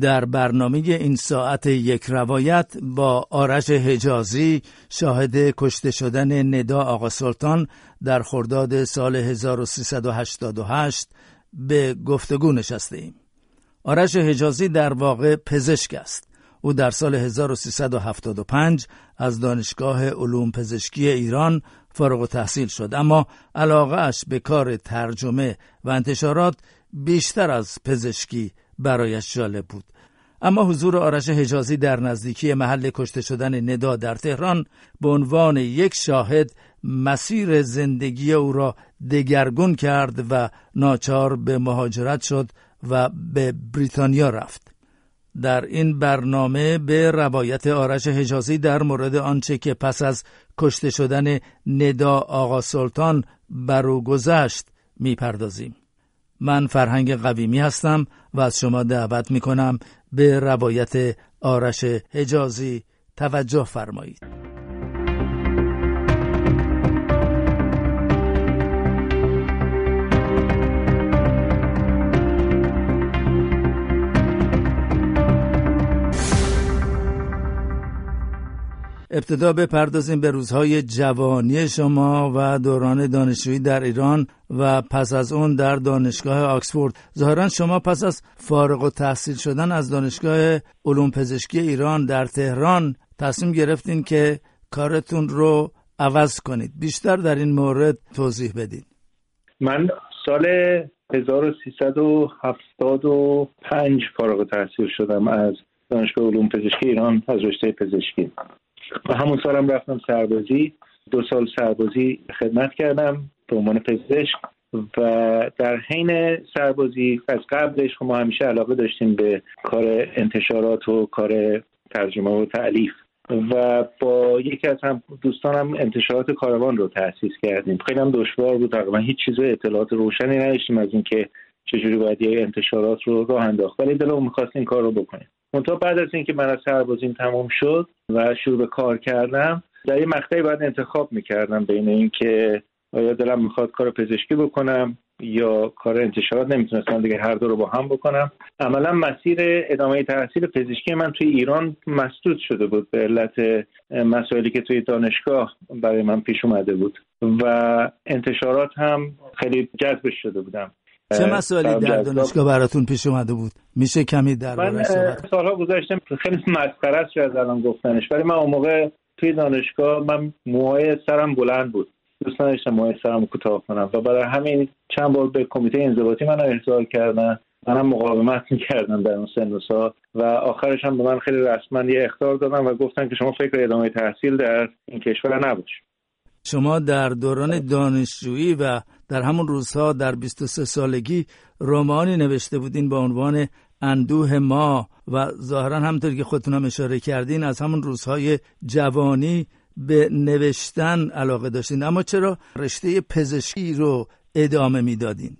در برنامه این ساعت یک روایت با آرش حجازی شاهد کشته شدن ندا آقا سلطان در خرداد سال 1388 به گفتگو نشسته ایم. آرش حجازی در واقع پزشک است. او در سال 1375 از دانشگاه علوم پزشکی ایران فارغ تحصیل شد اما علاقه به کار ترجمه و انتشارات بیشتر از پزشکی برایش جالب بود. اما حضور آرش حجازی در نزدیکی محل کشته شدن ندا در تهران به عنوان یک شاهد مسیر زندگی او را دگرگون کرد و ناچار به مهاجرت شد و به بریتانیا رفت. در این برنامه به روایت آرش حجازی در مورد آنچه که پس از کشته شدن ندا آقا سلطان بر او گذشت می‌پردازیم. من فرهنگ قویمی هستم. و از شما دعوت می کنم به روایت آرش حجازی توجه فرمایید. ابتدا بپردازیم به روزهای جوانی شما و دوران دانشجویی در ایران و پس از اون در دانشگاه آکسفورد. ظاهرا شما پس از فارغ و تحصیل شدن از دانشگاه علوم پزشکی ایران در تهران تصمیم گرفتین که کارتون رو عوض کنید. بیشتر در این مورد توضیح بدین. من سال 1375 فارغ تحصیل شدم از دانشگاه علوم پزشکی ایران از رشته پزشکی. و همون سالم رفتم سربازی. دو سال سربازی خدمت کردم. به عنوان پزشک و در حین سربازی از قبلش ما همیشه علاقه داشتیم به کار انتشارات و کار ترجمه و تعلیف و با یکی از هم دوستانم انتشارات کاروان رو تأسیس کردیم. خیلی هم دشوار بود. تقریبا هیچ چیز اطلاعات روشنی نداشتیم از اینکه چجوری باید یه انتشارات رو راه انداخت. ولی دلمون می‌خواست این کار رو بکنیم منتها بعد از اینکه من از سربازیم تموم شد و شروع به کار کردم در یه مقطعی باید انتخاب می‌کردم بین اینکه آیا دلم می‌خواد کار پزشکی بکنم یا کار انتشارات؟ نمی‌تونستم دیگه هر دو رو با هم بکنم. عملا مسیر ادامه تحصیل پزشکی من توی ایران مسدود شده بود به علت مسائلی که توی دانشگاه برای من پیش اومده بود و انتشارات هم خیلی جذبش شده بودم. چه مسائلی در دانشگاه براتون پیش اومده بود؟ میشه کمی در من سالها گذاشتم خیلی مسخره است از الان گفتنش. ولی من اون موقع توی دانشگاه من موهای سرم بلند بود. دوست نداشتم موهای سرم کوتاه کنم و برای همین چند بار به کمیته انضباطی من احضار کردن منم مقاومت می‌کردم در اون سن و سال. و آخرش هم به من خیلی رسما یه اختار دادن و گفتن که شما فکر ادامه تحصیل در این کشور نباش. شما در دوران دانشجویی و در همون روزها در 23 سالگی رومانی نوشته بودین با عنوان اندوه ما. و ظاهرا همطور که خودتون هم اشاره کردین از همون روزهای جوانی به نوشتن علاقه داشتین. اما چرا رشته پزشکی رو ادامه می‌دادین؟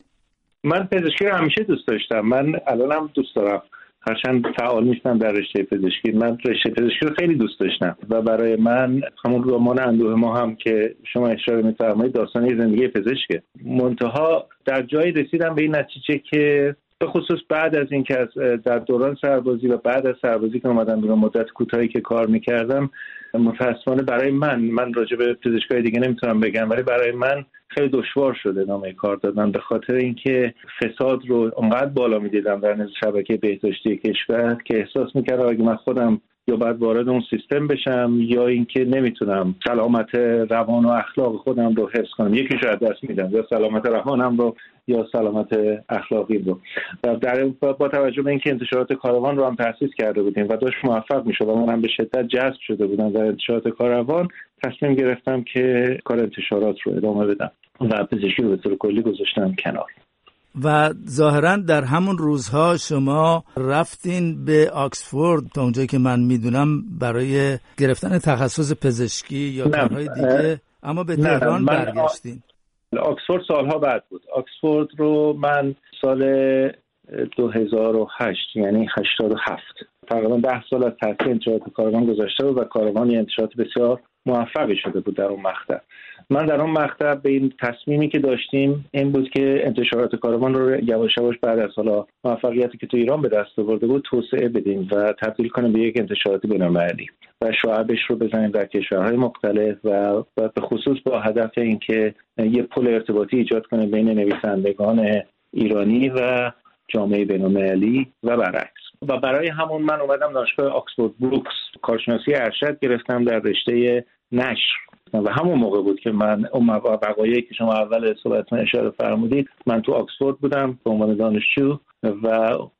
من پزشکی رو همیشه دوست داشتم. من الانم دوست دارم. هرچند فعال نیستم در رشته پزشکی. من رشته پزشکی رو خیلی دوست داشتم. و برای من همون رمان اندوه ما هم که شما اشاره میفرمایید داستان زندگی پزشکه. منتها در جایی رسیدم به این نتیجه که به خصوص بعد از اینکه در دوران سربازی و بعد از سربازی که اومدم بیرون مدت کوتاهی که کار می‌کردم متاسفانه برای من من راجع به پزشکای دیگه نمی‌تونم بگم ولی برای من خیلی دشوار شده نامه کار دادن به خاطر اینکه فساد رو اونقدر بالا می‌دیدم در نزد شبکه بهداشتی کشور که احساس می‌کردم اگه من خودم یا باید وارد اون سیستم بشم یا اینکه نمی‌تونم سلامت روان و اخلاق خودم رو حفظ کنم. یکی شاید دست میدم یا سلامت روانم رو یا سلامت اخلاقی رو و در با توجه به اینکه انتشارات کاروان رو هم تاسیس کرده بودیم و داشت موفق می‌شد و منم به شدت جذب شده بودم در انتشارات کاروان تصمیم گرفتم که کار انتشارات رو ادامه بدم و پزشکی رو به طور کلی گذاشتم کنار. و ظاهرا در همون روزها شما رفتین به آکسفورد تا اونجایی که من می‌دونم برای گرفتن تخصص پزشکی یا کارهای دیگه اما به تهران برگشتین. آکسفورد سالها بعد بود. آکسفورد رو من سال 2008 یعنی 87 تقریبا ده سال از تاثیر انتشارات کاروان گذاشته بود و کاروان انتشارات بسیار موفقی شده بود در اون مقطع. من در اون مقطع به این تصمیمی که داشتیم این بود که انتشارات کاروان رو یواش یواش بعد از حالا موفقیتی که تو ایران به دست آورده بود توسعه بدیم و تبدیل کنیم به یک انتشارات بینالمللی و شعبش رو بزنیم در کشورهای مختلف و به خصوص با هدف اینکه یه پل ارتباطی ایجاد کنیم بین نویسندگان ایرانی و جامعه بینالمللی و برعکس. و برای همون من اومدم دانشگاه آکسفورد بروکس کارشناسی ارشد گرفتم در رشته نشر. و همون موقع بود که من اون وقایعی که شما اول صحبتتون اشاره فرمودید من تو آکسفورد بودم به عنوان دانشجو. و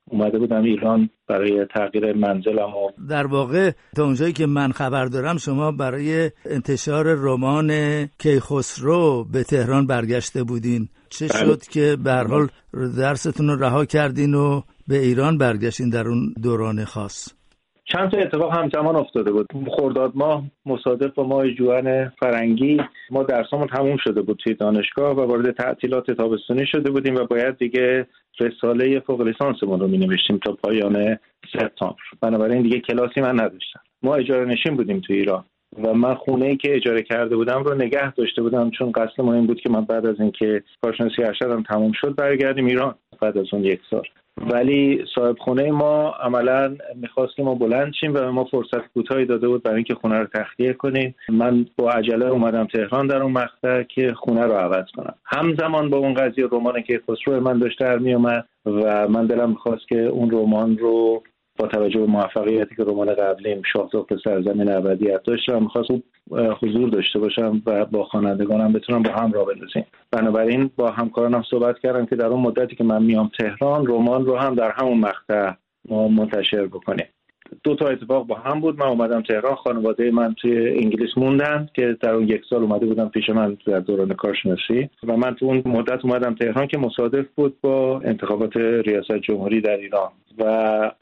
اومده بودم ایران برای تغییر منزلم و در واقع تا اونجایی که من خبر دارم شما برای انتشار رمان کیخسرو به تهران برگشته بودین چه بله. شد که به حال درستون رو رها کردین و به ایران برگشتین در اون دوران خاص چند تا اتفاق همزمان افتاده بود. خرداد ماه مصادف با ماه جوان فرنگی. ما درسامون تموم شده بود توی دانشگاه و وارد تعطیلات تابستانی شده بودیم و باید دیگه رساله فوق لیسانسمون رو می نوشتیم تا پایان سپتامبر. بنابراین دیگه کلاسی من نداشتم. ما اجاره نشین بودیم توی ایران و من خونه ای که اجاره کرده بودم رو نگه داشته بودم چون قصد ما این بود که من بعد از اینکه کارشناسی ارشدم تموم شد برگردیم ایران. بعد از اون یک سال. ولی صاحب خونه ما عملا می‌خواست که ما بلند شیم و به ما فرصت کوتاهی داده بود برای اینکه خونه رو تخلیه کنیم. من با عجله اومدم تهران در اون مقطع که خونه رو عوض کنم. همزمان با اون قضیه رمان که خسرو من داشته در میومد و من دلم می‌خواست که اون رمان رو با توجه به موفقیتی که رمان قبلیم شاهزاده به سرزمین ابدیت داشتم می‌خواست حضور داشته باشم و با خوانندگانم بتونم با هم را بندازیم. بنابراین با همکارانم صحبت کردم که در اون مدتی که من میام تهران رمان رو هم در همون مقطع ما منتشر بکنیم. دو تا اتفاق با هم بود. من اومدم تهران خانواده من توی انگلیس موندن که در اون یک سال اومده بودم پیش من در دوران کارشناسی. و من تو اون مدت اومدم تهران که مصادف بود با انتخابات ریاست جمهوری در ایران. و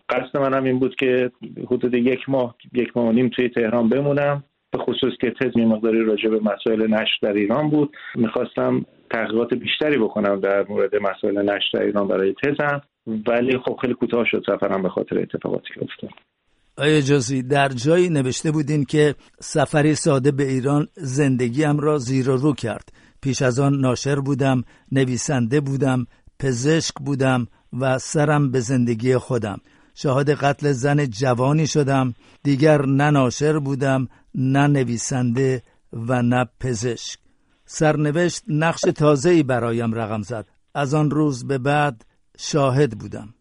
قصد منم این بود که حدود یک ماه یک ماه و نیم توی تهران بمونم. به خصوص که تز می مقداری راجع به مسائل نشر در ایران بود. می‌خواستم تحقیقات بیشتری بکنم در مورد مسائل نشر در ایران برای تزم. ولی خب خیلی کوتاه شد سفرم به خاطر اتفاقاتی که افتاد. آیا جزی در جایی نوشته بودین که سفری ساده به ایران زندگیم را زیر و رو کرد؟ پیش از آن ناشر بودم نویسنده بودم پزشک بودم و سرم به زندگی خودم. شاهد قتل زن جوانی شدم. دیگر نه ناشر بودم نه نویسنده و نه پزشک. سرنوشت نقش تازه‌ای برایم رقم زد. از آن روز به بعد شاهد بودم.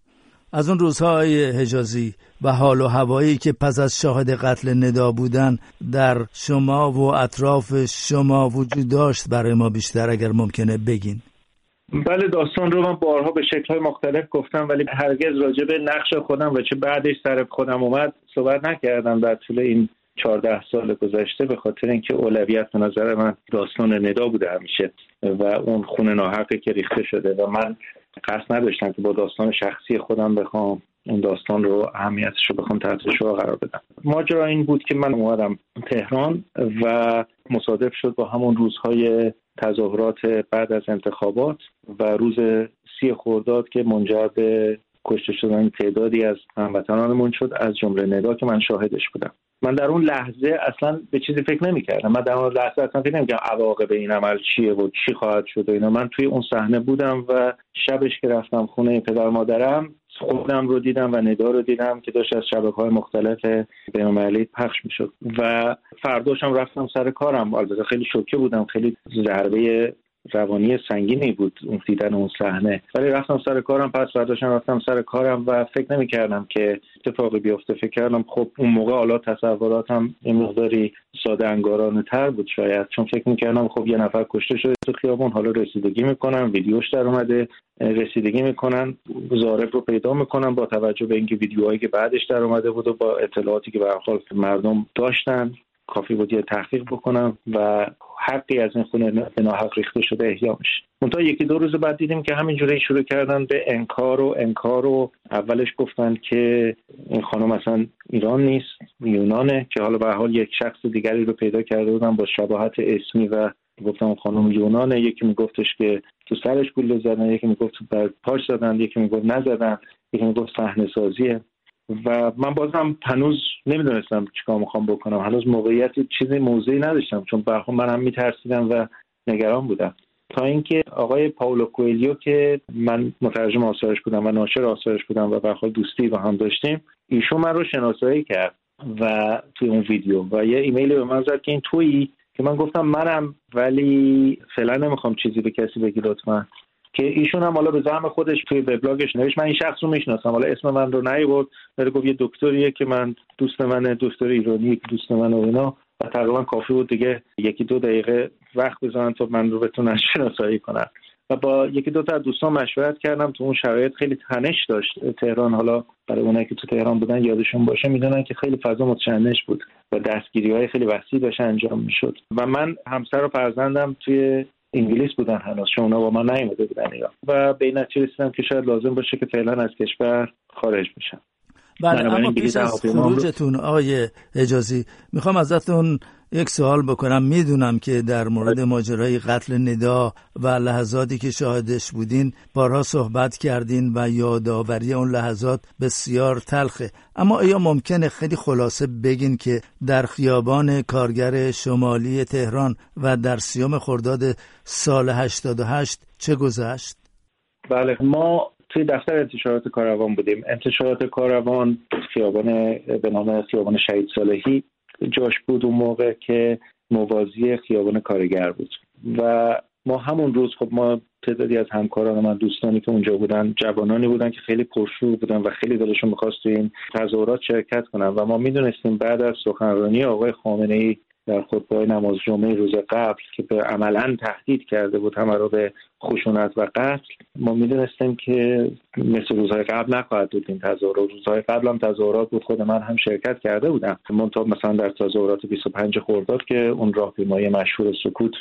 از اون روزهای حجازی و حال و هوایی که پس از شاهد قتل ندا بودن در شما و اطراف شما وجود داشت برای ما بیشتر اگر ممکنه بگین. بله داستان رو من بارها به شکلهای مختلف گفتم ولی هرگز راجع به نقش خودم و چه بعدش سر خودم اومد صحبت نکردم. در طول این چهارده سال گذشته به خاطر اینکه اولویت به نظر من داستان ندا بوده همیشه و اون خون ناحقی که ریخته شده و من قصد نداشتم که با داستان شخصی خودم بخوام اون داستان رو اهمیتش رو بخوام تحت شما قرار بدم. ماجرا این بود که من اومدم تهران و مصادف شد با همون روزهای تظاهرات بعد از انتخابات و روز سی خرداد که منجر به کشته شدن تعدادی از هموطنانمون شد از جمله نگاه که من شاهدش بودم. من در اون لحظه اصلا به چیزی فکر نمی‌کردم. من در اون لحظه اصلا فکر نمی‌کردم عواقب این عمل چیه و چی خواهد شد و اینا. من توی اون صحنه بودم و شبش که رفتم خونه پدر مادرم خودم رو دیدم و ندا رو دیدم که داشت از شبکه های مختلف بینالمللی پخش می‌شد. و فرداشم رفتم سر کارم. البته خیلی شوکه بودم. خیلی ضربه روانی سنگینی بود اون دیدن اون صحنه. ولی رفتم سر کارم پس برداشتم رفتم سر کارم و فکر نمی کردم که اتفاقی بیفته. فکر کردم خب اون موقع حالا تصوراتم این مقداری ساده انگارانه تر بود شاید. چون فکر می‌کردم خب یه نفر کشته شده تو خیابون حالا رسیدگی می‌کنم ویدیوش در اومده رسیدگی می‌کنن زارب رو پیدا می‌کنن با توجه به اینکه ویدیوهایی که بعدش در اومده بود و با اطلاعاتی که به مردم داشتن. کافی بود یه تحقیق بکنم و حقی از این خونه به ناحق ریخته شده احیا میشه منتها یکی دو روز بعد دیدیم که همینجوری شروع کردن به انکار و انکار و اولش گفتن که این خانم اصلا ایران نیست یونانه که حالا به حال یک شخص دیگری رو پیدا کرده بودن با شباهت اسمی و گفتم خانم یونانه. یکی میگفتش که تو سرش گوله زدن یکی می‌گفت بر پاش زدن یکی می‌گفت نزدن یکی می‌گفت صحنه سازیه. و من بازم هنوز نمی‌دونستم چیکار می‌خوام بکنم. هنوز موقعیت چیزی موضعی نداشتم چون برخون من هم میترسیدم و نگران بودم. تا اینکه آقای پاولو کوئلیو که من مترجم آثارش بودم و ناشر آثارش بودم و برخواد دوستی با هم داشتیم ایشون من رو شناسایی کرد و توی اون ویدیو و یه ایمیلی به من زد که این تویی که من گفتم منم ولی فعلا نمی‌خوام چیزی به کسی بگی لطفا. که ایشون هم حالا به زعم خودش توی وبلاگش نوشت. من این شخص رو می‌شناسم. حالا اسم من رو نیورد. ولی گفت یه دکتریه که من دوست من دکتر ایرانی دوست من و اینا. و تقریبا کافی بود دیگه یکی دو دقیقه وقت بزنن تا من رو بتونن شناسایی کنن. و با یکی دو تا دوستان مشورت کردم. تو اون شرایط خیلی تنش داشت. تهران حالا برای اونایی که تو تهران بودن یادشون باشه می‌دونن که خیلی فضا متشنج بود و دستگیری های خیلی وسیع داشت انجام می‌شد. و من همسر و فرزندم توی انگلیس بودن هنوز چون اونا با ما نیومده بودن ایران. و به این نتیجه رسیدم که شاید لازم باشه که فعلا از کشور خارج بشم. بله اما پیش از خروجتون آقای اجازی می‌خوام ازتون یک سوال بکنم. می‌دونم که در مورد ماجرای قتل ندا و لحظاتی که شاهدش بودین بارها صحبت کردین و یادآوری اون لحظات بسیار تلخه. اما آیا ممکنه خیلی خلاصه بگین که در خیابان کارگر شمالی تهران و در سیام خرداد سال 88 چه گذشت؟ بله ما توی دفتر انتشارات کاروان بودیم. انتشارات کاروان خیابان به نام خیابان شهید صالحی جاش بود اون موقع که موازی خیابان کارگر بود. و ما همون روز خب ما تعدادی از همکاران من دوستانی که اونجا بودن جوانانی بودن که خیلی پرشور بودن و خیلی دلشون می‌خواست تو این تظاهرات شرکت کنن. و ما می‌دونستیم بعد از سخنرانی آقای خامنه ای در خطبه نماز جمعه روز قبل که به عملا تهدید کرده بود همه رو به خشونت و قتل ما می‌دونستیم که مثل روزهای قبل نخواهد بود. این تظاهرات روزهای قبل هم تظاهرات بود. خود من هم شرکت کرده بودم. منتها مثلا در تظاهرات 25 خرداد که اون راهپیمایی مشهور سکوت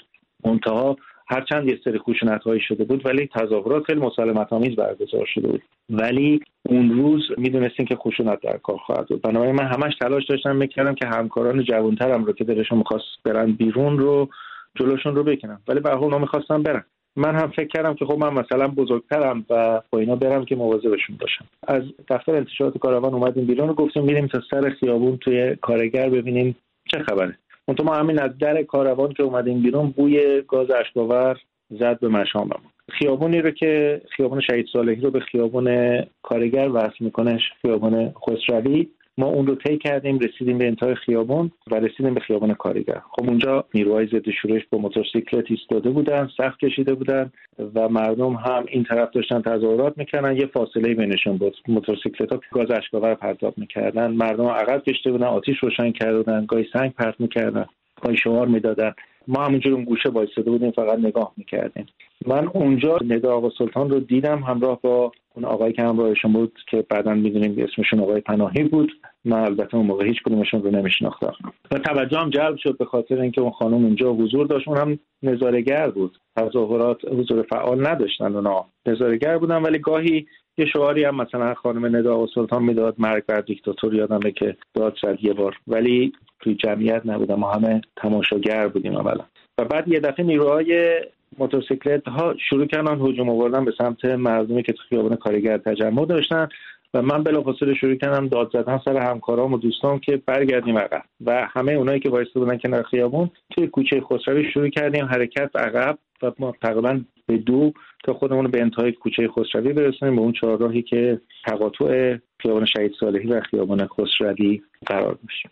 منتها هرچند یه سری خشونت هایی شده بود ولی تظاهرات خیلی مسالمت آمیز برگزار شده بود. ولی اون روز می‌دونستیم که خشونت در کار خواهد بود. بنابراین من همش تلاش داشتم می‌کردم که همکاران جوانترم رو که دلشون می‌خواست برن بیرون رو جلوشون رو بکنم. ولی به حال می‌خواستم برن. من هم فکر کردم که خب من مثلا بزرگترم و با اینا برم که مواظبشون باشم. از دفتر انتشارات کاروان اومدیم بیرون و گفتیم میریم تا سر خیابون توی کارگر ببینیم چه خبره. اون ما همین از در کاروان که اومدیم بیرون بوی گاز اشکاور زد به مشاممون خیابونی رو که خیابون شهید صالحی رو به خیابون کارگر وصل می‌کنه خیابون خسروی. ما اون رو طی کردیم رسیدیم به انتهای خیابان و رسیدیم به خیابان کارگر خب اونجا نیروهای ضد شورش با موتورسیکلت ایستاده بودن سخت کشیده بودن و مردم هم این طرف داشتن تظاهرات می‌کردن یه فاصله بینشون بود. موتورسیکلت ها گاز اشکاور پرتاب می‌کردن. مردم عقب کشیده بودن آتیش روشن کرده بودن گاهی سنگ پرت می‌کردن گاهی شعار می‌دادن. ما همونجور اون گوشه وایساده بودیم فقط نگاه می‌کردیم. من اونجا ندا آقا سلطان رو دیدم همراه با اون آقایی که همراهشون بود که بعدا می‌دونیم اسمشون آقای پناهی بود. من البته اون موقع هیچ کدومشون رو نمیشناختم. و توجه هم جلب شد به خاطر اینکه اون خانم اونجا حضور داشت. اون هم نظارگر بود. تظاهرات حضور فعال نداشتن اونا. نظارگر بودن ولی گاهی یه شعاری هم مثلا خانم ندا و سلطان می‌داد مرگ بر دیکتاتور یادمه که داد زد یه بار. ولی توی جمعیت نبودم ما همه تماشاگر بودیم اولا. و بعد یه دفعه نیروهای موتورسیکلت ها شروع کردن هجوم آوردن به سمت مردمی که تو خیابان کارگر تجمع داشتن و من بلافاصله شروع کردم داد زدن سر همکارام و دوستان که برگردیم عقب. و همه اونایی که وایسته بودن کنار خیابون توی کوچه خسروی شروع کردیم حرکت عقب و ما تقریبا به دو تا خودمون به انتهای کوچه خسروی برسونیم به اون چهارراهی که تقاطع خیابان شهید صالحی و خیابان خسروی قرار داشتیم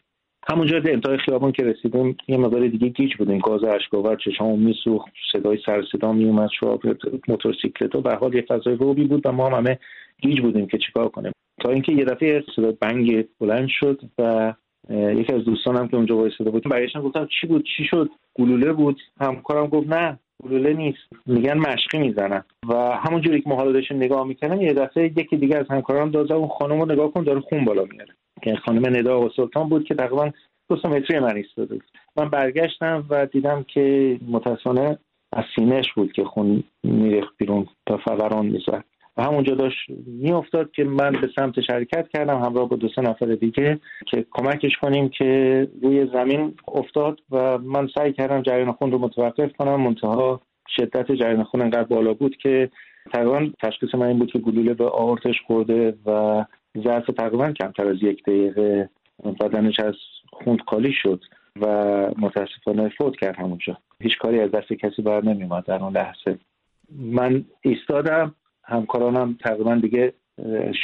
همونجا به انتهای خیابان که رسیدیم یه مقدار دیگه گیج بودیم. گاز اشکاور چشامون میسوخت صدای سر صدا میومد شو موتورسیکلت و به حال یه فضای روبی بود و ما هم همه گیج بودیم که چیکار کنیم. تا اینکه یه دفعه صدا بنگ بلند شد و یکی از دوستانم که اونجا وایساده بود برگشتم گفتم چی بود؟ چی شد؟ گلوله بود؟ همکارم گفت نه. گلوله نیست. میگن مشقی می‌زنن. و همونجوری که ما داشتیم نگاه می‌کنم یه دفعه یکی دیگه از همکاران داد اون خانم رو نگاه کن داره خون بالا میاره. که خانم ندا و سلطان بود که تقریبا دو متری من ایستاده من برگشتم و دیدم که متاسفانه از سینهش بود که خون میریخت بیرون تا فوران می‌زد. و همونجا داشت میافتاد که من به سمت شرکت کردم همراه با دو سه نفر دیگه که کمکش کنیم که روی زمین افتاد و من سعی کردم جریان خون رو متوقف کنم. منتها شدت جریان خون انقدر بالا بود که تقریبا تشخیص من این بود که گلوله به آورتش خورده و ظرف تقریبا کمتر از یک دقیقه بدنش از خون خالی شد و متاسفانه فوت کرد همونجا. هیچ کاری از دست کسی بر نمیومد در اون لحظه. من ایستادم. همکارانم تقریبا دیگه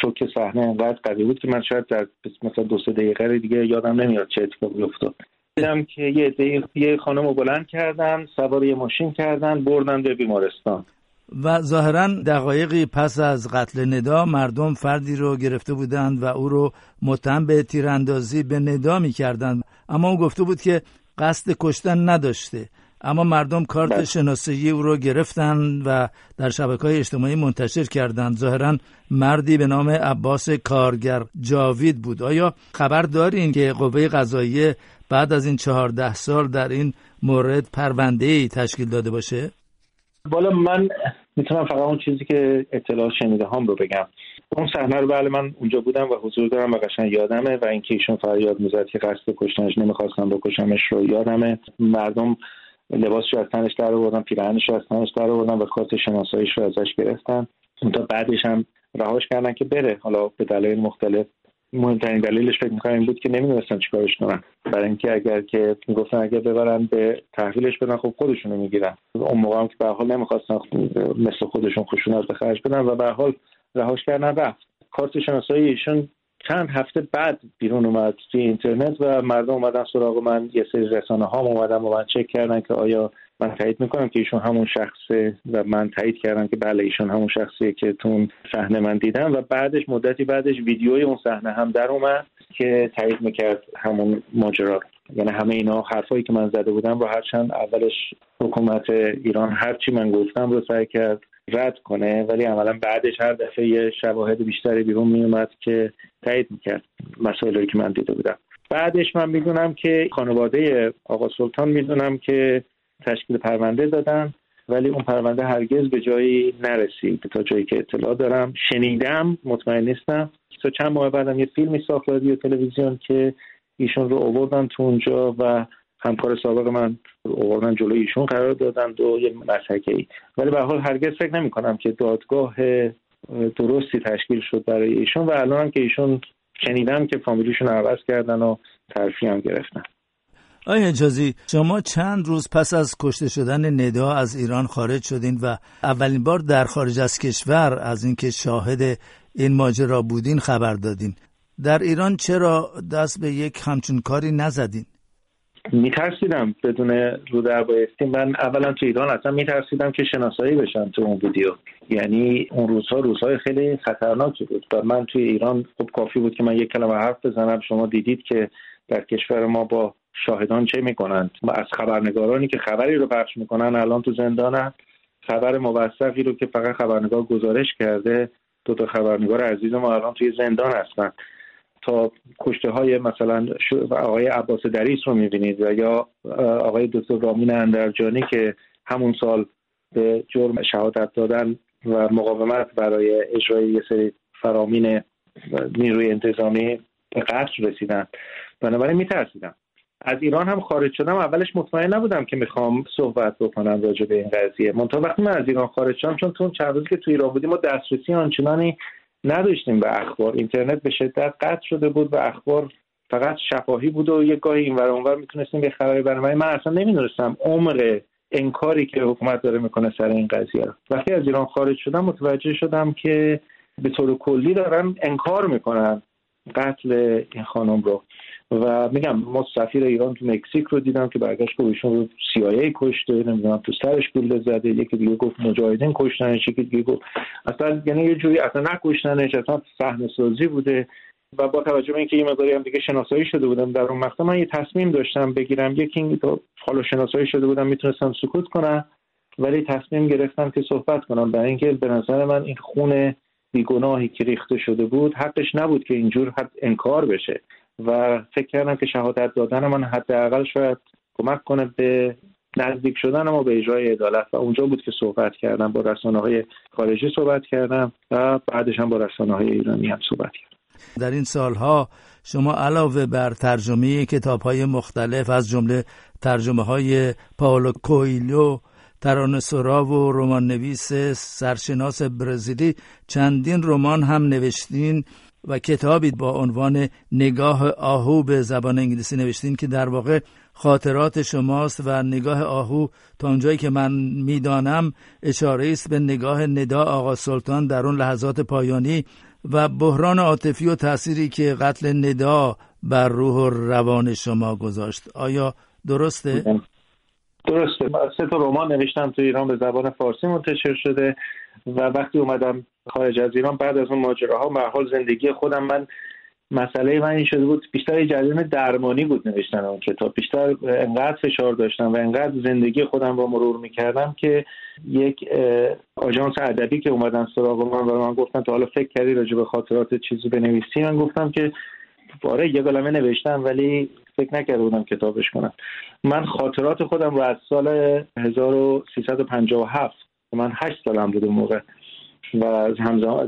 شوک صحنه انقدر قوی بود که من شاید در مثلا دو سه دقیقه دیگه یادم نمیاد چه اتفاقی افتاد. دیدم که یه یه خانم رو بلند کردن سوار یه ماشین کردن بردن به بیمارستان. و ظاهرا دقایقی پس از قتل ندا مردم فردی رو گرفته بودند و او رو متهم به تیراندازی به ندا می‌کردند. اما او گفته بود که قصد کشتن نداشته. اما مردم کارت بله. شناسایی او رو گرفتن و در شبکه های اجتماعی منتشر کردند ظاهرا مردی به نام عباس کارگر جاوید بود آیا خبر دارین که قوه قضاییه بعد از این چهارده سال در این مورد پرونده ای تشکیل داده باشه؟ بالا من می‌تونم فقط اون چیزی که اطلاع شنیده هم رو بگم اون صحنه رو بله من اونجا بودم و حضور دارم و قشنگ یادمه و اینکه ایشون فریاد می‌زد که قصد کشتنش نمی‌خواستم بکشمش رو یادمه مردم لباسش از تنش در آوردن پیراهنش از تنش در آوردن و کارت شناساییش رو ازش گرفتن. تا بعدش هم رهاش کردن که بره. حالا به دلایل مختلف مهمترین دلیلش فکر می‌کنم این بود که نمی‌دونستن چیکارش کنن. برای اینکه اگر که می‌گفتن اگر ببرن به تحویلش بدن خب خودشونو می‌گیرن. اون موقع هم که به حال نمی‌خواستن مثل خودشون خشونت به خرج بدن و به حال رهاش کردن رفت. کارت شناسایی ایشون چند هفته بعد بیرون اومد توی اینترنت و مردم اومدن سراغ من. یه سری رسانه ها اومدن و من چک کردن که آیا من تایید می‌کنم که ایشون همون شخصه و من تایید کردم که بله ایشون همون شخصیه که تو صحنه من دیدم. و بعدش مدتی بعدش ویدیوی اون صحنه هم در اومد که تایید می‌کرد همون ماجرا یعنی همه اینا حرفایی که من زده بودم رو هرچند اولش حکومت ایران هرچی من گفتم رو سعی کرد. رد کنه ولی عملا بعدش هر دفعه یه شواهد بیشتری بیرون میومد که تایید می‌کرد مسائلی که من دیده بودم. بعدش من می‌دونم که خانواده آقا سلطان می‌دونم که تشکیل پرونده دادن ولی اون پرونده هرگز به جایی نرسید. تا جایی که اطلاع دارم شنیدم مطمئن نیستم. تا چند ماه بعدم یه فیلمی ساخت رادیو تلویزیون که ایشون رو آوردن تو اونجا و همکار سابق من آوردن جلوی ایشون قرار دادن و یه مسحکه ای. ولی به حال هرگز فکر نمی کنم که دادگاه درستی تشکیل شد برای ایشون و الان هم که ایشون شنیدم که فامیلیشون عوض کردن و ترفی هم گرفتن. آیا اجازی شما چند روز پس از کشته شدن ندا از ایران خارج شدین و اولین بار در خارج از کشور از اینکه شاهد این ماجرا بودین خبر دادین در ایران چرا دست به یک همچون کاری نزدین؟ میترسیدم بدون رو در بایستی من اولا تو ایران اصلا میترسیدم که شناسایی بشم تو اون ویدیو. یعنی اون روزها روزهای خیلی خطرناکی بود و من توی ایران خب کافی بود که من یک کلمه حرف بزنم. شما دیدید که در کشور ما با شاهدان چه می‌کنند؟ از خبرنگارانی که خبری رو پخش می‌کنن الان تو زندانن خبر موثقی رو که فقط خبرنگار گزارش کرده دو تا خبرنگار عزیز ما الان توی زندان هستن. تا کشته های مثلا آقای عباس دریس رو می‌بینید و یا آقای دکتر رامین اندرجانی که همون سال به جرم شهادت دادن و مقاومت برای اجرای یه سری فرامین نیروی انتظامی به قتل رسیدن. بنابراین میترسیدم. از ایران هم خارج شدم. اولش مطمئن نبودم که می‌خوام صحبت بکنم راجع به این قضیه. منتها وقتی من از ایران خارج شدم چون تو چند روزی که تو ایران بودیم ما دسترسی آنچنانی نداشتیم به اخبار. اینترنت به شدت قطع شده بود و اخبار فقط شفاهی بود و یه گاهی اینور اونور می‌تونستیم یه خبری برای من اصلا نمی‌دونستم عمق انکاری که حکومت داره می‌کنه سر این قضیه وقتی از ایران خارج شدم متوجه شدم که به طور کلی دارن انکار می‌کنن قتل این خانم رو. و میگم ما سفیر ایران تو مکزیک رو دیدم که برگشت که ایشون رو CIA کشته نمی‌دونم تو سرش گلوله زده یکی دیگه گفت مجاهدین کشتنش یکی دیگه گفت اصلا یعنی یه جوری اصلا نکشتنش اصلا صحنه سازی بوده و با توجه به اینکه یه مقداری هم دیگه شناسایی شده بودم در اون مقطع من یه تصمیم داشتم بگیرم. یکی این حالا شناسایی شده بودم می‌تونستم سکوت کنم ولی تصمیم گرفتم که صحبت کنم. برای اینکه به نظر من این خون بیگناهی که ریخته شده بود حقش نبود که اینجور حد انکار بشه. و فکر کردم که شهادت دادن من حداقل شاید کمک کنه به نزدیک شدن ما به اجرای عدالت. و اونجا بود که صحبت کردم با رسانه های خارجی صحبت کردم و بعدش هم با رسانه های ایرانی هم صحبت کردم. در این سالها شما علاوه بر ترجمه کتاب های مختلف از جمله ترجمه های پاولو کویلو ترانه سرا و رمان نویس سرشناس برزیلی چندین رمان هم نوشتین. و کتابی با عنوان نگاه آهو به زبان انگلیسی نوشتین که در واقع خاطرات شماست و نگاه آهو تا اونجایی که من می‌دانم اشاره است به نگاه ندا آقا سلطان در اون لحظات پایانی و بحران عاطفی و تأثیری که قتل ندا بر روح و روان شما گذاشت آیا درسته؟ درسته سه تا رمان نوشتم تو ایران به زبان فارسی منتشر شده و وقتی اومدم خارج از ایران بعد از اون ماجراها به حال زندگی خودم من مسئله من این شده بود بیشتر جریان درمانی بود نوشتن اون کتاب. بیشتر انقدر فشار داشتم و انقدر زندگی خودم رو مرور می‌کردم که یک آژانس ادبی که اومدن سراغ من و من گفتن تا حالا فکر کردی راجع به خاطرات چیزی بنویسی؟ من گفتم که آره یه کلمه نوشتم ولی فکر نکرده بودم کتابش کنم. من خاطرات خودم رو از سال 1357 من هشت سالم بود موقع و از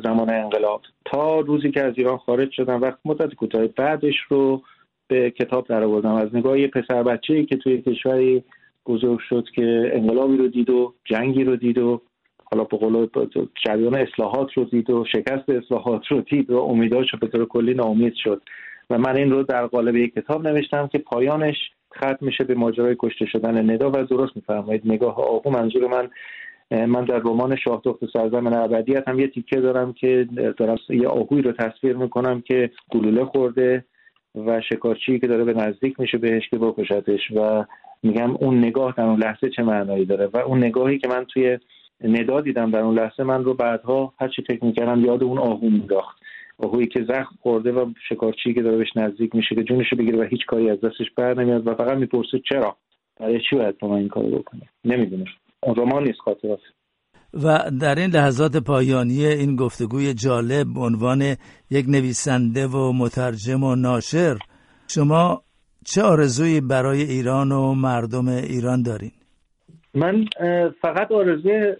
زمان انقلاب. تا روزی که از ایران خارج شدم وقت مدت کوتاه بعدش رو به کتاب در آوردم از نگاه یه پسر بچه که توی کشوری بزرگ شد که انقلابی رو دید و جنگی رو دید و حالا به قول جریان اصلاحات رو دید و شکست اصلاحات رو دید و امیداش به طور کلی ناامید شد. و من این رو در قالب یک کتاب نوشتم که پایانش ختم میشه به ماجرای کشته شدن ندا و درست میفرمایید. نگاه آهو منظور من من در رمان شاه دخت سرزمین ابدیت هم یه تیکه دارم که دارم یه آهوی رو تصویر می‌کنم که گلوله خورده و شکارچی که داره به نزدیک میشه بهش که بکشتش و میگم اون نگاه در اون لحظه چه معنایی داره و اون نگاهی که من توی ندا دیدم در اون لحظه من رو بعدها هر چی فکر می‌کردم یاد اون آهو میداخت آهویی که زخم خورده و شکارچی که داره بهش نزدیک میشه که جونشو بگیره و هیچ کاری از دستش بر نمیاد و فقط می‌پرسه چرا؟ برای چی باید با من این کارو بکنه؟ نمی‌دونه رمان نیست خاطرات و در این لحظات پایانی این گفتگوی جالب به عنوان یک نویسنده و مترجم و ناشر شما چه آرزویی برای ایران و مردم ایران دارین؟ من فقط آرزوی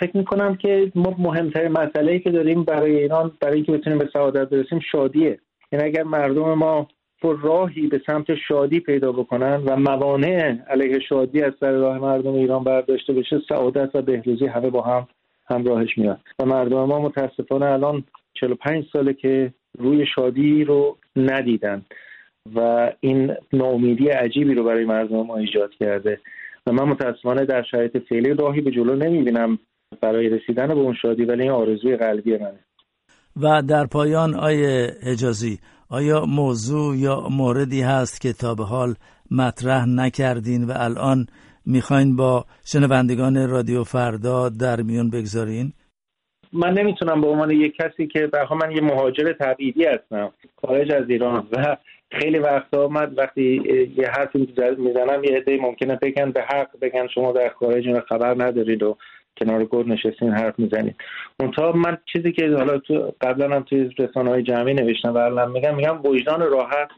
فکر می‌کنم که ما مهمترین مسئله که داریم برای ایران برای اینکه بتونیم به سعادت برسیم شادیه یعنی اگر مردم ما پر راهی به سمت شادی پیدا بکنن و موانع علیه شادی از سر راه مردم ایران برداشته بشه سعادت و بهروزی همه با هم همراهش میاد. و مردم ما متاسفانه الان 45 ساله که روی شادی رو ندیدن و این ناامیدی عجیبی رو برای مردم ما ایجاد کرده. و من متاسفانه در شرایط فعلی راهی به جلو نمی‌بینم برای رسیدن به اون شادی ولی این آرزوی قلبی منه. و در پایان آیه اجازی آیا موضوع یا موردی هست که تا به حال مطرح نکردین و الان می‌خواین با شنوندگان رادیو فردا در میون بگذارین؟ من نمی‌تونم به عنوان یک کسی که برها من یه مهاجر تبعیدی هستم خارج از ایران و خیلی وقت آمد وقتی یه حرفی می‌زنم یه عده ممکنه بگن به حق بگن شما در خارج این خبر ندارید و کنار گل نشستین حرف می‌زنید منتها من چیزی که حالا تو قبلا هم توی رسانه های جمعی نوشتم و الان میگم میگم وجدان راحت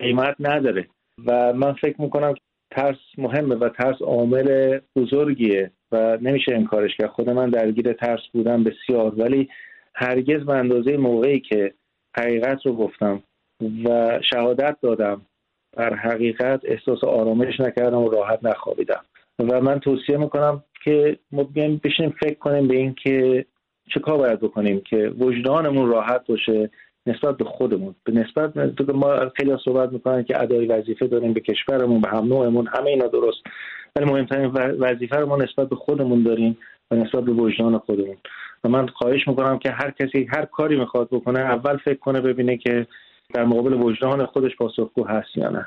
قیمت نداره و من فکر می‌کنم ترس مهمه و ترس عامل بزرگیه و نمیشه انکارش کرد. خود من درگیر ترس بودم بسیار ولی هرگز به اندازه موقعی که حقیقت رو گفتم و شهادت دادم بر حقیقت احساس آرامش نکردم و راحت نخوابیدم. و من توصیه می‌کنم که ما بیایم بشینیم فکر کنیم به این که چه کار باید بکنیم که وجدانمون راحت باشه نسبت به خودمون. به نسبت ما خیلی صحبت می‌کنن که ادای وظیفه داریم به کشورمون به هم نوعمون همه اینا درست. ولی مهمترین وظیفه رو ما نسبت به خودمون داریم و نسبت به وجدان خودمون. و من خواهش می‌کنم که هر کسی هر کاری می‌خواد بکنه اول فکر کنه ببینه که در مقابل وجدان خودش پاسخگو هست یا نه.